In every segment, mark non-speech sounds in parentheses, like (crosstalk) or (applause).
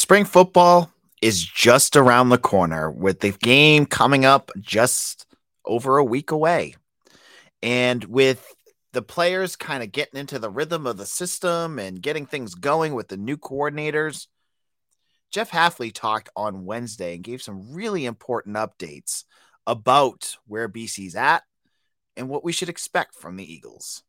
Spring football is just around the corner with the game coming up just over a week away. And with the players kind of getting into the rhythm of the system and getting things going with the new coordinators, Jeff Hafley talked on Wednesday and gave some really important updates about where BC's at and what we should expect from the Eagles.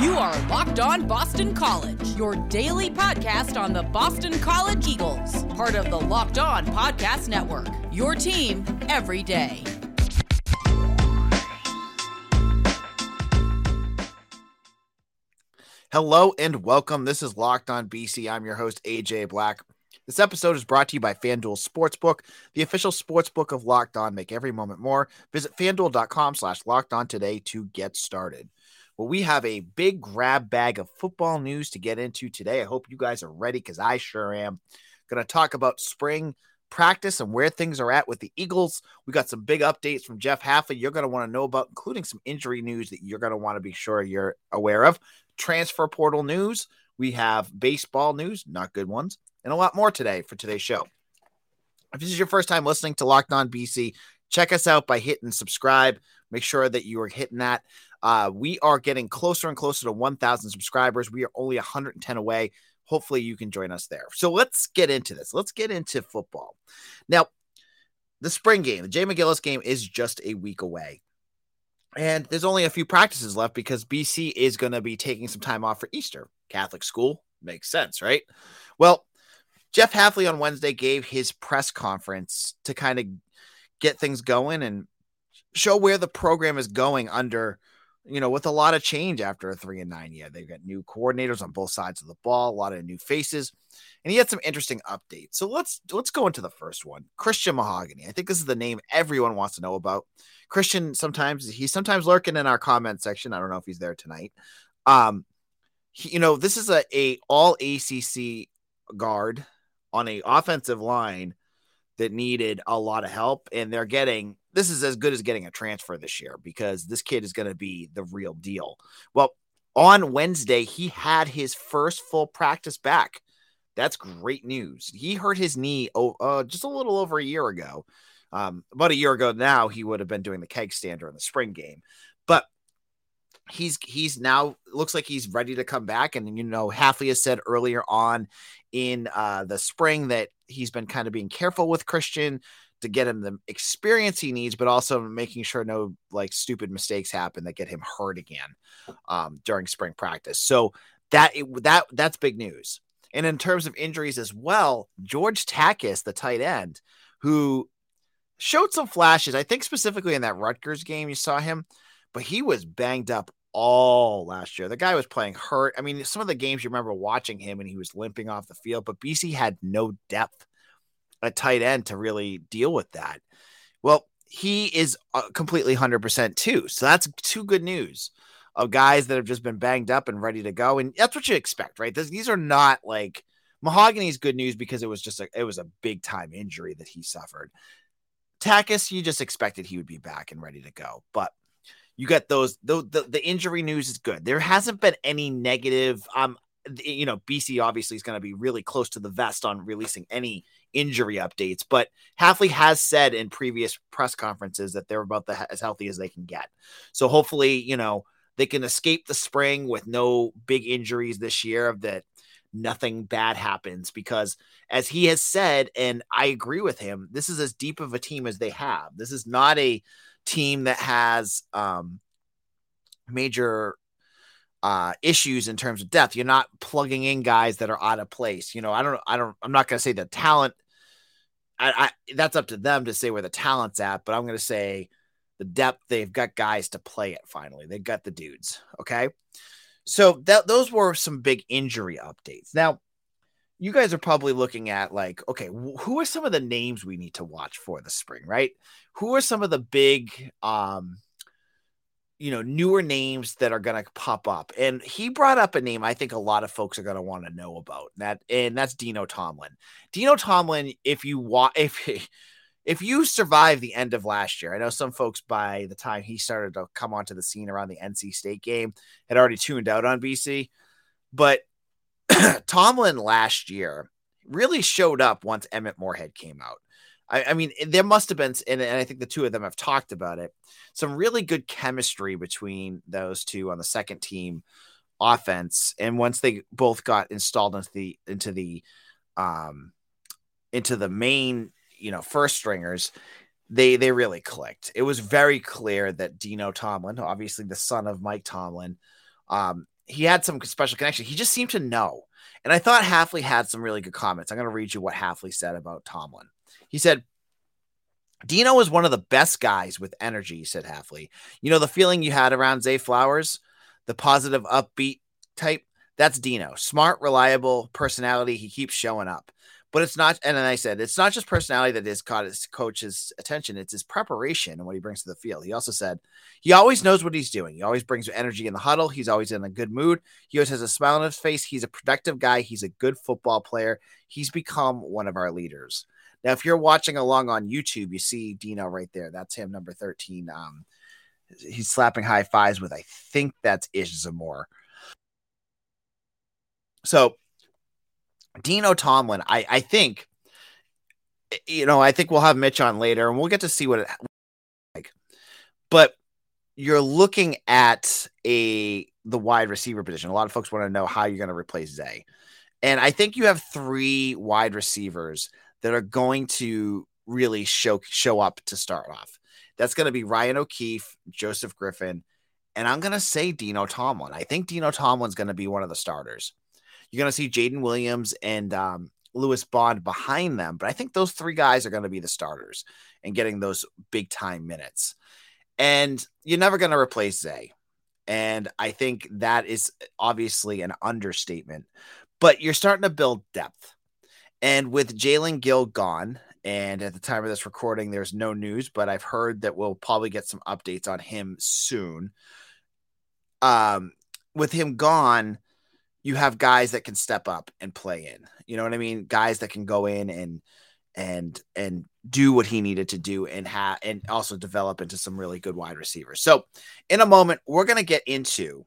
You are Locked On Boston College, your daily podcast on the Boston College Eagles, part of the Locked On Podcast Network. Your team every day. Hello and welcome. This is Locked On BC. I'm your host, AJ Black. This episode is brought to you by FanDuel Sportsbook, the official sportsbook of Locked On. Make every moment more. Visit fanduel.com slash locked on today to get started. Well, we have a big grab bag of football news to get into today. I hope you guys are ready because I sure am. Going to talk about spring practice and where things are at with the Eagles. We got some big updates from Jeff Hafley you're going to want to know about, including some injury news that you're going to want to be sure you're aware of. Transfer portal news. We have baseball news, not good ones, and a lot more today for today's show. If this is your first time listening to Locked On BC, check us out by hitting subscribe. Make sure that you are hitting that. Uh, we are getting closer and closer to 1,000 subscribers. We are only 110 away. Hopefully, you can join us there. So let's get into this. Let's get into football. Now, the spring game, the Jay McGillis game, is just a week away. And there's only a few practices left because BC is going to be taking some time off for Easter. Catholic school makes sense, right? Well, Jeff Hafley on Wednesday gave his press conference to kind of get things going and show where the program is going under you know, with a lot of change after a three and nine year. They've got new coordinators on both sides of the ball, a lot of new faces, and he had some interesting updates. So let's let's go into the first one. Christian Mahogany. I think this is the name everyone wants to know about. Christian sometimes he's sometimes lurking in our comment section. I don't know if he's there tonight. Um, he, you know, this is a, a all ACC guard on a offensive line that needed a lot of help, and they're getting this is as good as getting a transfer this year because this kid is going to be the real deal. Well, on Wednesday, he had his first full practice back. That's great news. He hurt his knee oh, uh, just a little over a year ago. Um, about a year ago now, he would have been doing the keg stander in the spring game, but he's he's now looks like he's ready to come back. And you know, Hafley has said earlier on in uh, the spring that he's been kind of being careful with Christian to get him the experience he needs, but also making sure no like stupid mistakes happen that get him hurt again um, during spring practice. So that that that's big news. And in terms of injuries as well, George Takacs, the tight end, who showed some flashes, I think specifically in that Rutgers game, you saw him, but he was banged up all last year. The guy was playing hurt. I mean, some of the games you remember watching him and he was limping off the field, but BC had no depth a tight end to really deal with that. Well, he is uh, completely 100% too. So that's two good news of guys that have just been banged up and ready to go. And that's what you expect, right? This, these are not like Mahogany's good news because it was just a, it was a big time injury that he suffered. Takacs, you just expected he would be back and ready to go. But you get those, the, the, the injury news is good. There hasn't been any negative. Um, you know, BC obviously is going to be really close to the vest on releasing any injury updates, but Hafley has said in previous press conferences that they're about the, as healthy as they can get. So hopefully, you know, they can escape the spring with no big injuries this year that nothing bad happens because as he has said and I agree with him, this is as deep of a team as they have. This is not a team that has um major uh, issues in terms of depth. You're not plugging in guys that are out of place. You know, I don't, I don't, I'm not going to say the talent. I, I, that's up to them to say where the talent's at, but I'm going to say the depth. They've got guys to play it. Finally, they've got the dudes. Okay, so that those were some big injury updates. Now, you guys are probably looking at like, okay, who are some of the names we need to watch for the spring, right? Who are some of the big um you know newer names that are going to pop up and he brought up a name i think a lot of folks are going to want to know about that and that's dino tomlin dino tomlin if you want (laughs) if if you survive the end of last year, I know some folks by the time he started to come onto the scene around the NC State game had already tuned out on BC, but (clears throat) Tomlin last year really showed up once Emmett Morehead came out. I, I mean, there must have been, and, and I think the two of them have talked about it, some really good chemistry between those two on the second team offense. And once they both got installed into the into the um into the main you know first stringers they they really clicked. It was very clear that dino tomlin obviously the son of mike tomlin um he had some special connection. He just seemed to know and i thought Hafley had some really good comments. I'm going to read you what Hafley said about tomlin he said Dino is one of the best guys with energy, said Hafley. You know, the feeling you had around Zay Flowers, the positive, upbeat type, that's Dino. Smart, reliable personality. He keeps showing up. But it's not, and then I said, it's not just personality that has caught his coach's attention, it's his preparation and what he brings to the field. He also said he always knows what he's doing. He always brings energy in the huddle. He's always in a good mood. He always has a smile on his face. He's a productive guy. He's a good football player. He's become one of our leaders. Now, if you're watching along on YouTube, you see Dino right there. That's him, number 13. Um, he's slapping high fives with, I think that's Ish Zamor. So Dino Tomlin, I, I think, you know, I think we'll have Mitch on later and we'll get to see what it like. But you're looking at a the wide receiver position. A lot of folks want to know how you're going to replace Zay. And I think you have three wide receivers that are going to really show show up to start off. That's going to be Ryan O'Keefe, Joseph Griffin, and I'm going to say Dino Tomlin. I think Dino Tomlin's going to be one of the starters. You're going to see Jaden Williams and um, Lewis Bond behind them, but I think those three guys are going to be the starters and getting those big time minutes. And you're never going to replace Zay. And I think that is obviously an understatement, but you're starting to build depth. And with Jalen Gill gone, and at the time of this recording, there's no news, but I've heard that we'll probably get some updates on him soon. Um, with him gone, you have guys that can step up and play in. You know what I mean? Guys that can go in and and and do what he needed to do and have and also develop into some really good wide receivers. So, in a moment, we're to get into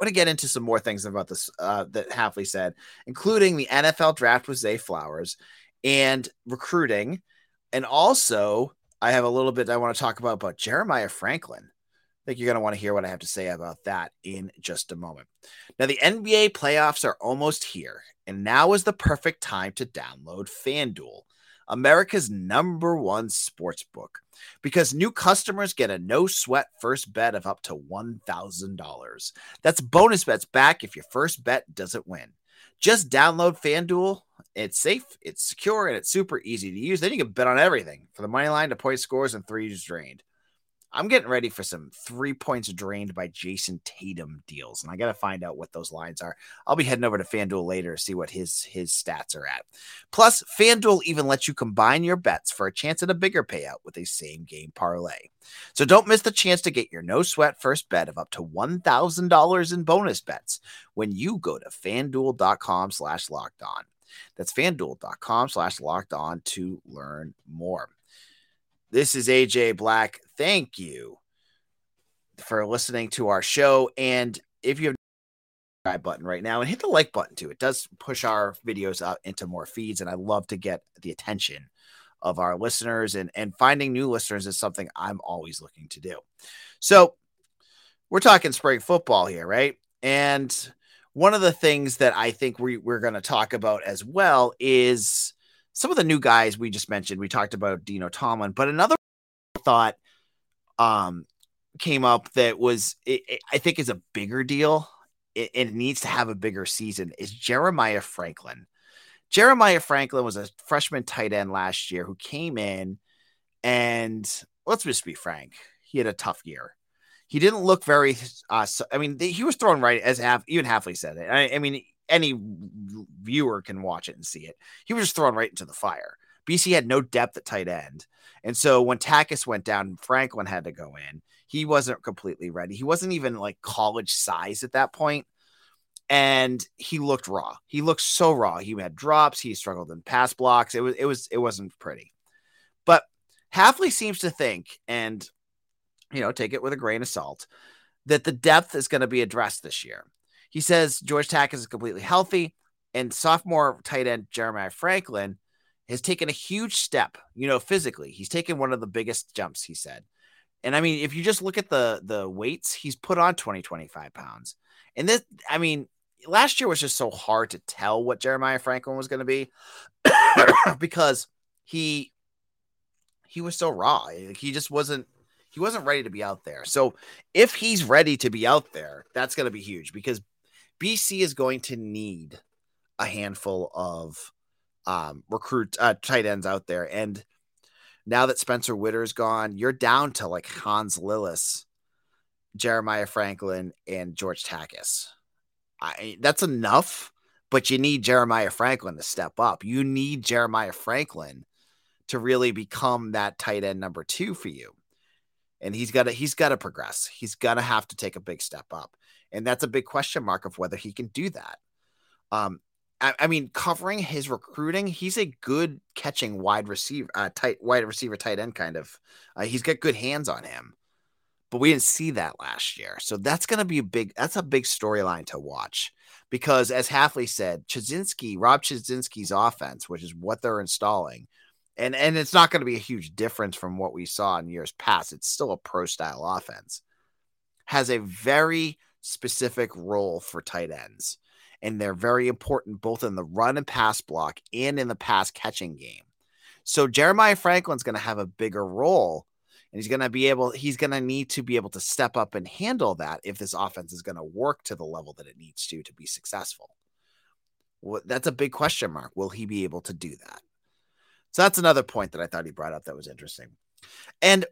going to get into some more things about this uh, that Hafley said, including the NFL draft with Zay Flowers and recruiting, and also I have a little bit I want to talk about about Jeremiah Franklin. I think you're going to want to hear what I have to say about that in just a moment. Now, the NBA playoffs are almost here, and now is the perfect time to download FanDuel, America's number one sports book, because new customers get a no sweat first bet of up to $1,000. That's bonus bets back if your first bet doesn't win. Just download FanDuel. It's safe, it's secure, and it's super easy to use. Then you can bet on everything from the money line to point scores and threes drained. I'm getting ready for some three points drained by Jayson Tatum deals, and I got to find out what those lines are. I'll be heading over to FanDuel later to see what his his stats are at. Plus, FanDuel even lets you combine your bets for a chance at a bigger payout with a same game parlay. So don't miss the chance to get your no sweat first bet of up to one thousand dollars in bonus bets when you go to FanDuel.com slash locked on. That's FanDuel.com slash locked on to learn more. This is AJ Black. Thank you for listening to our show. And if you have subscribe button right now and hit the like button too, it does push our videos out into more feeds. And I love to get the attention of our listeners and, and finding new listeners is something I'm always looking to do. So we're talking spring football here, right? And one of the things that I think we, we're going to talk about as well is some of the new guys we just mentioned. We talked about Dino Tomlin, but another thought um, came up that was it, it, I think is a bigger deal. It, it needs to have a bigger season. Is Jeremiah Franklin? Jeremiah Franklin was a freshman tight end last year who came in and let's just be frank, he had a tough year. He didn't look very. Uh, so, I mean, he was thrown right as half. Even Hafley said it. I, I mean, any viewer can watch it and see it. He was just thrown right into the fire. BC had no depth at tight end. And so when Takacs went down, Franklin had to go in. He wasn't completely ready. He wasn't even like college size at that point. And he looked raw. He looked so raw. He had drops. He struggled in pass blocks. It was it was it wasn't pretty. But Hafley seems to think, and you know, take it with a grain of salt, that the depth is going to be addressed this year. He says George Takacs is completely healthy, and sophomore tight end Jeremiah Franklin has taken a huge step, you know, physically. He's taken one of the biggest jumps, he said. And I mean, if you just look at the the weights, he's put on 20, 25 pounds. And this, I mean, last year was just so hard to tell what Jeremiah Franklin was going to be (coughs) because he he was so raw. He just wasn't he wasn't ready to be out there. So if he's ready to be out there, that's going to be huge because BC is going to need a handful of um, recruit uh, tight ends out there. And now that Spencer Witter's gone, you're down to like Hans Lillis, Jeremiah Franklin, and George Takacs. I, that's enough, but you need Jeremiah Franklin to step up. You need Jeremiah Franklin to really become that tight end number two for you. And he's got to he's got to progress. He's going to have to take a big step up, and that's a big question mark of whether he can do that. Um, I, I mean, covering his recruiting, he's a good catching wide receiver, uh, tight wide receiver, tight end kind of. Uh, he's got good hands on him but we didn't see that last year. So that's going to be a big that's a big storyline to watch because as Hafley said, Chudzinski, Rob Chudzinski's offense, which is what they're installing, and and it's not going to be a huge difference from what we saw in years past. It's still a pro style offense. Has a very specific role for tight ends. And they're very important both in the run and pass block and in the pass catching game. So Jeremiah Franklin's going to have a bigger role and he's going to be able he's going to need to be able to step up and handle that if this offense is going to work to the level that it needs to to be successful well, that's a big question mark will he be able to do that so that's another point that i thought he brought up that was interesting and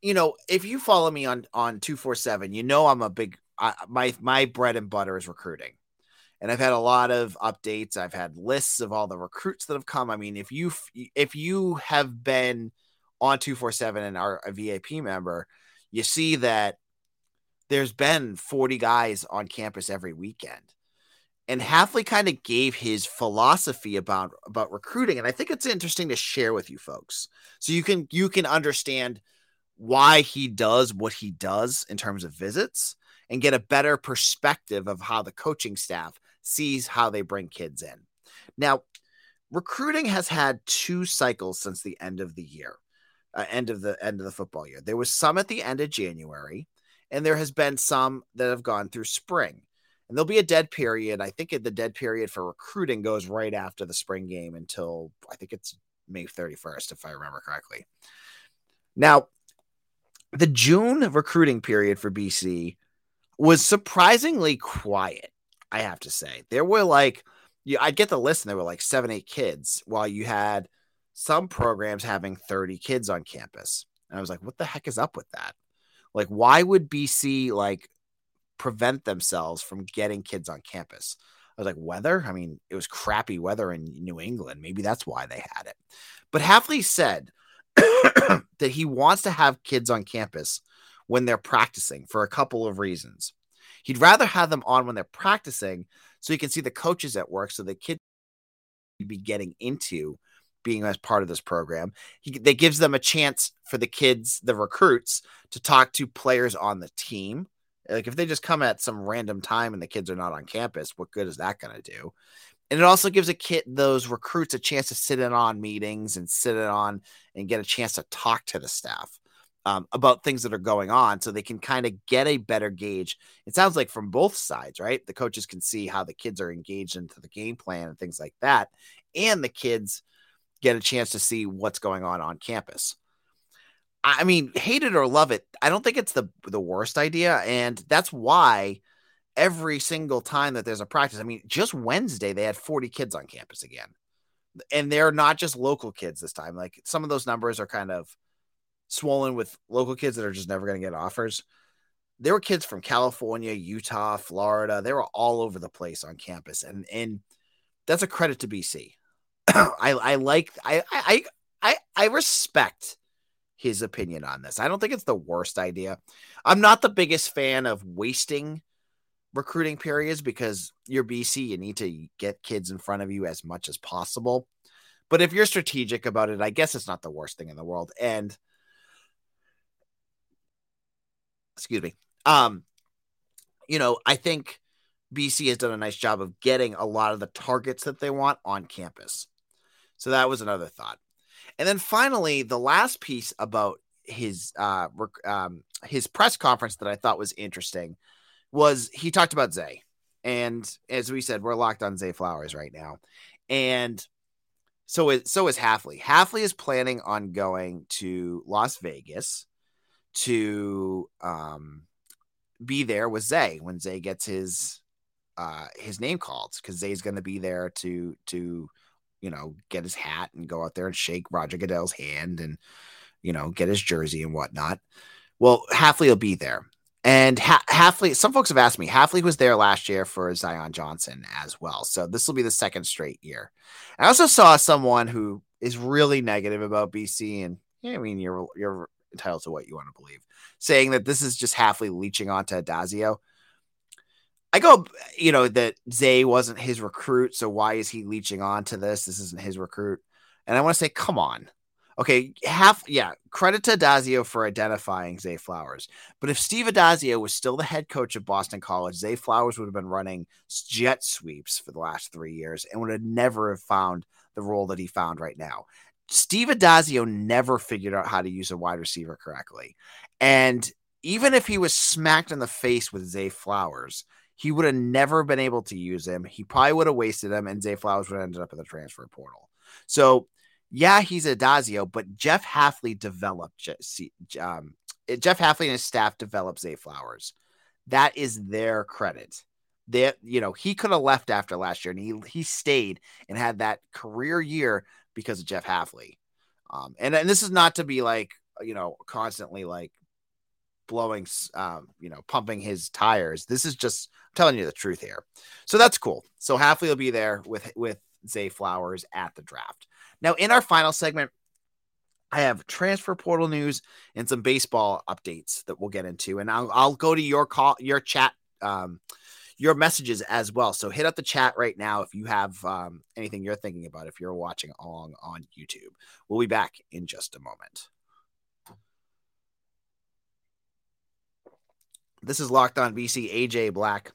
you know if you follow me on on 247 you know i'm a big I, my my bread and butter is recruiting and I've had a lot of updates. I've had lists of all the recruits that have come. I mean, if you if you have been on 247 and are a VIP member, you see that there's been 40 guys on campus every weekend. And Hafley kind of gave his philosophy about about recruiting and I think it's interesting to share with you folks. So you can you can understand why he does what he does in terms of visits and get a better perspective of how the coaching staff sees how they bring kids in. Now, recruiting has had two cycles since the end of the year uh, end of the end of the football year. There was some at the end of January, and there has been some that have gone through spring. And there'll be a dead period. I think the dead period for recruiting goes right after the spring game until I think it's May 31st, if I remember correctly. Now, the June recruiting period for BC was surprisingly quiet, I have to say. There were like, I'd get the list and there were like seven, eight kids, while you had – some programs having 30 kids on campus. And I was like, what the heck is up with that? Like, why would BC like prevent themselves from getting kids on campus? I was like, weather? I mean, it was crappy weather in New England. Maybe that's why they had it. But Hafley said (coughs) that he wants to have kids on campus when they're practicing for a couple of reasons. He'd rather have them on when they're practicing so you can see the coaches at work so the kids be getting into being as part of this program. He, that gives them a chance for the kids, the recruits, to talk to players on the team. Like if they just come at some random time and the kids are not on campus, what good is that going to do? And it also gives a kid those recruits a chance to sit in on meetings and sit in on and get a chance to talk to the staff um, about things that are going on, so they can kind of get a better gauge. It sounds like from both sides, right? The coaches can see how the kids are engaged into the game plan and things like that, and the kids get a chance to see what's going on on campus. I mean, hate it or love it, I don't think it's the the worst idea, and that's why every single time that there's a practice, I mean, just Wednesday they had 40 kids on campus again, and they're not just local kids this time. Like some of those numbers are kind of swollen with local kids that are just never going to get offers. There were kids from California, Utah, Florida. They were all over the place on campus, and and that's a credit to BC. (clears throat) I I like I I I I respect his opinion on this. I don't think it's the worst idea. I'm not the biggest fan of wasting recruiting periods because you're BC, you need to get kids in front of you as much as possible. But if you're strategic about it, I guess it's not the worst thing in the world. And excuse me. Um, you know, I think BC has done a nice job of getting a lot of the targets that they want on campus. So that was another thought. And then finally, the last piece about his uh um his press conference that I thought was interesting was he talked about Zay. And as we said, we're locked on Zay Flowers right now. And so is so is Hafley. Hafley is planning on going to Las Vegas to um be there with Zay when Zay gets his uh his name called because Zay's gonna be there to to you know get his hat and go out there and shake Roger Goodell's hand and you know get his jersey and whatnot. Well, Hafley will be there. And ha- Hafley, some folks have asked me, Hafley was there last year for Zion Johnson as well. So this will be the second straight year. I also saw someone who is really negative about BC, and yeah, I mean, you're you're entitled to what you want to believe, saying that this is just Hafley leeching onto Addazio. I go, you know, that Zay wasn't his recruit, so why is he leeching on to this? This isn't his recruit. And I want to say, come on. Okay, half yeah, credit to Addazio for identifying Zay Flowers. But if Steve Addazio was still the head coach of Boston College, Zay Flowers would have been running jet sweeps for the last three years and would have never have found the role that he found right now. Steve Addazio never figured out how to use a wide receiver correctly. And even if he was smacked in the face with Zay Flowers, he would have never been able to use him. He probably would have wasted him, and Zay Flowers would have ended up in the transfer portal. So yeah, he's Addazio, but Jeff Hafley developed um, Jeff Hafley and his staff developed Zay Flowers. That is their credit. That you know he could have left after last year, and he he stayed and had that career year because of Jeff Hafley. Um, and and this is not to be like you know constantly like blowing, um, you know, pumping his tires. This is just I'm telling you the truth here. So that's cool. So Hafley will be there with with Zay Flowers at the draft. Now, in our final segment, I have transfer portal news and some baseball updates that we'll get into, and I'll, I'll go to your call, your chat, um, your messages as well. So hit up the chat right now if you have um, anything you're thinking about. If you're watching along on YouTube, we'll be back in just a moment. This is Locked On BC. AJ Black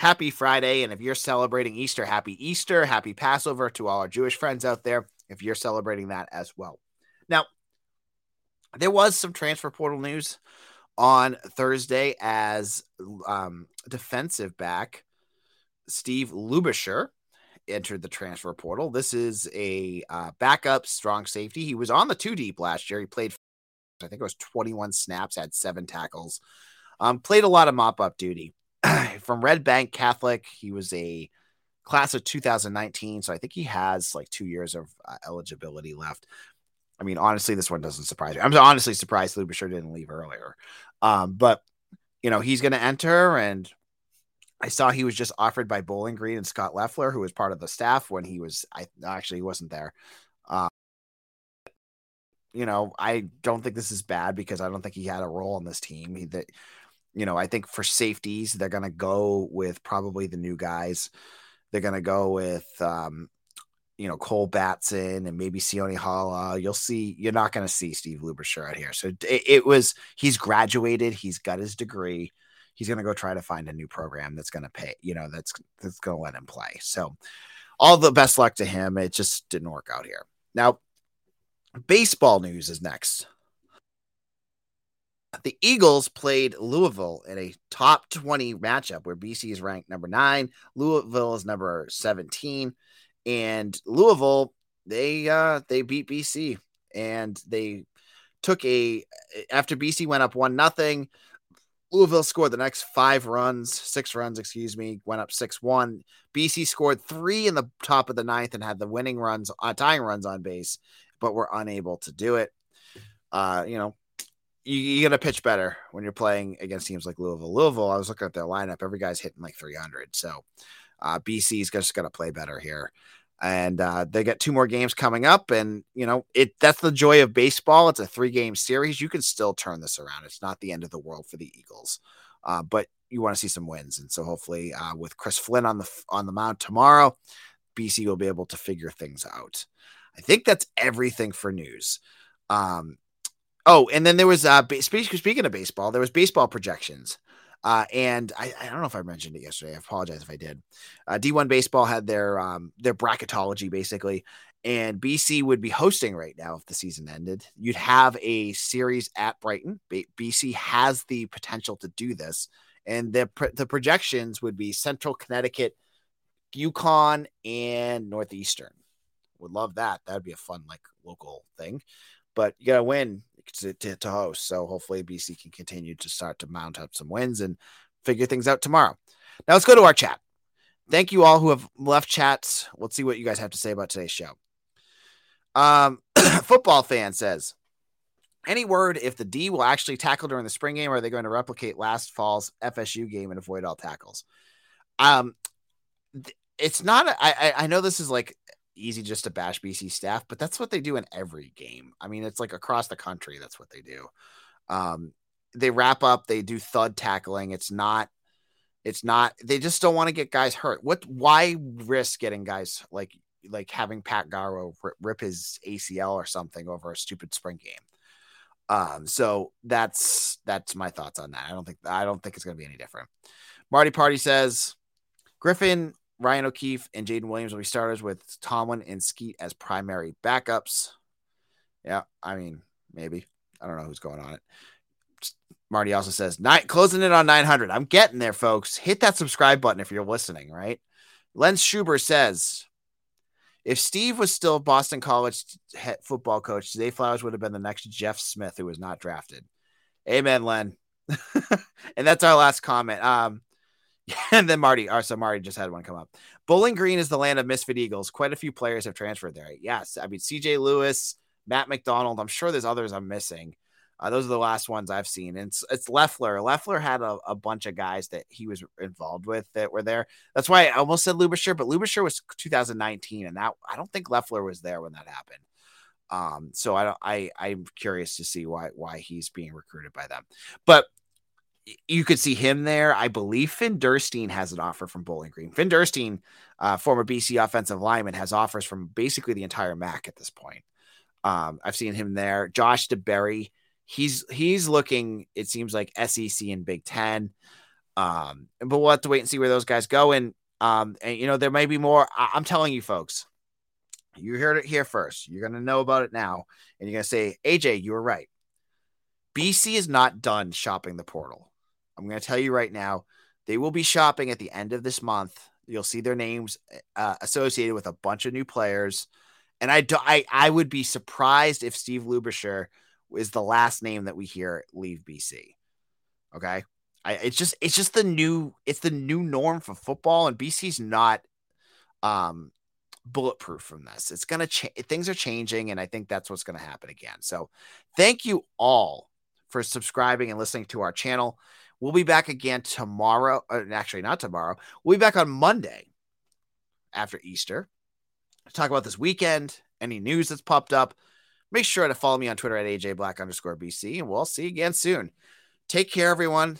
happy Friday. And if you're celebrating Easter, happy Easter, happy Passover to all our Jewish friends out there if you're celebrating that as well. Now, there was some transfer portal news on Thursday as um, defensive back Steve Lubisher entered the transfer portal. This is a uh, backup strong safety. He was on the two deep last year. He played, I think it was 21 snaps, had seven tackles, um, played a lot of mop up duty. (clears throat) From Red Bank Catholic, he was a class of 2019. So I think he has like two years of uh, eligibility left. I mean, honestly, this one doesn't surprise me. I'm honestly surprised Lubisher didn't leave earlier. Um, but you know, he's going to enter, and I saw he was just offered by Bowling Green and Scot Loeffler, who was part of the staff when he was. I actually he wasn't there. Uh, you know, I don't think this is bad because I don't think he had a role on this team. He, that, you know, I think for safeties, they're going to go with probably the new guys. They're going to go with, um, you know, Cole Batson and maybe Sione Hala. You'll see, you're not going to see Steve Lubisher out here. So it, it, was, he's graduated, he's got his degree. He's going to go try to find a new program that's going to pay, you know, that's, that's going to let him play. So all the best luck to him. It just didn't work out here. Now, baseball news is next the Eagles played Louisville in a top 20 matchup where BC is ranked number nine, Louisville is number 17, and Louisville they uh they beat BC and they took a after BC went up one nothing. Louisville scored the next five runs, six runs, excuse me, went up six one. BC scored three in the top of the ninth and had the winning runs, uh, tying runs on base, but were unable to do it. Uh, you know, you, you got to pitch better when you're playing against teams like Louisville. Louisville, I was looking at their lineup. Every guy's hitting like 300. So uh, BC's just going to play better here. And uh, they got two more games coming up, and you know it. That's the joy of baseball. It's a three-game series. You can still turn this around. It's not the end of the world for the Eagles, uh, but you want to see some wins. And so hopefully, uh, with Chris Flynn on the on the mound tomorrow, BC will be able to figure things out. I think that's everything for news. Um, oh, and then there was uh, speaking of baseball, there was baseball projections. Uh, and I, I, don't know if I mentioned it yesterday. I apologize if I did. Uh, D1 baseball had their um, their bracketology basically, and BC would be hosting right now if the season ended. You'd have a series at Brighton. B- BC has the potential to do this, and the the projections would be Central Connecticut, UConn, and Northeastern. Would love that. That'd be a fun like local thing, but you gotta win to, to, to host. So hopefully BC can continue to start to mount up some wins and figure things out tomorrow. Now let's go to our chat. Thank you all who have left chats. Let's see what you guys have to say about today's show. Um, (clears throat) football fan says, any word if the D will actually tackle during the spring game, or are they going to replicate last fall's FSU game and avoid all tackles? Um, it's not. I I know this is like easy just to bash BC staff, but that's what they do in every game. I mean, it's like across the country, that's what they do. Um, they wrap up, they do thud tackling. It's not, it's not, they just don't want to get guys hurt. What, why risk getting guys like, like having Pat Garwo rip his ACL or something over a stupid spring game? Um, so that's, that's my thoughts on that. I don't think, I don't think it's going to be any different. Marty Party says, Griffin Ryan O'Keefe and Jaden Williams will be starters with Tomlin and Skeet as primary backups. Yeah, I mean, maybe. I don't know who's going on it. Marty also says, nine, closing in on 900. I'm getting there, folks. Hit that subscribe button if you're listening, right? Len Schuber says, if Steve was still Boston College football coach, Zay Flowers would have been the next Jeff Smith who was not drafted. Amen, Len. (laughs) and that's our last comment. Um, (laughs) and then Marty, or so Marty just had one come up. Bowling Green is the land of misfit Eagles. Quite a few players have transferred there. Yes, I mean CJ Lewis, Matt McDonald. I'm sure there's others I'm missing. Uh, those are the last ones I've seen. And it's, it's Loeffler. Loeffler had a, a, bunch of guys that he was involved with that were there. That's why I almost said Lubisher, but Lubisher was 2019, and that I don't think Loeffler was there when that happened. Um, so I don't. I I'm curious to see why why he's being recruited by them. But you could see him there. I believe Finn Dirstein has an offer from Bowling Green. Finn Dirstein, uh, former BC offensive lineman, has offers from basically the entire MAC at this point. Um, I've seen him there. Josh DeBerry, he's he's looking. It seems like SEC and Big Ten. Um, but we'll have to wait and see where those guys go. And um, and you know there may be more. I- I'm telling you, folks. You heard it here first. You're gonna know about it now, and you're gonna say, AJ, you were right. BC is not done shopping the portal. I'm going to tell you right now, they will be shopping at the end of this month. You'll see their names uh, associated with a bunch of new players. And I, do, I, I would be surprised if Steve Lubisher is the last name that we hear leave BC. Okay. I, it's just, it's just the new, it's the new norm for football and BC's not, um, bulletproof from this. It's going to change. Things are changing. And I think that's what's going to happen again. So thank you all for subscribing and listening to our channel. We'll be back again tomorrow. Uh, actually, not tomorrow. We'll be back on Monday after Easter to talk about this weekend, any news that's popped up. Make sure to follow me on Twitter at AJ Black underscore BC, and we'll see you again soon. Take care, everyone.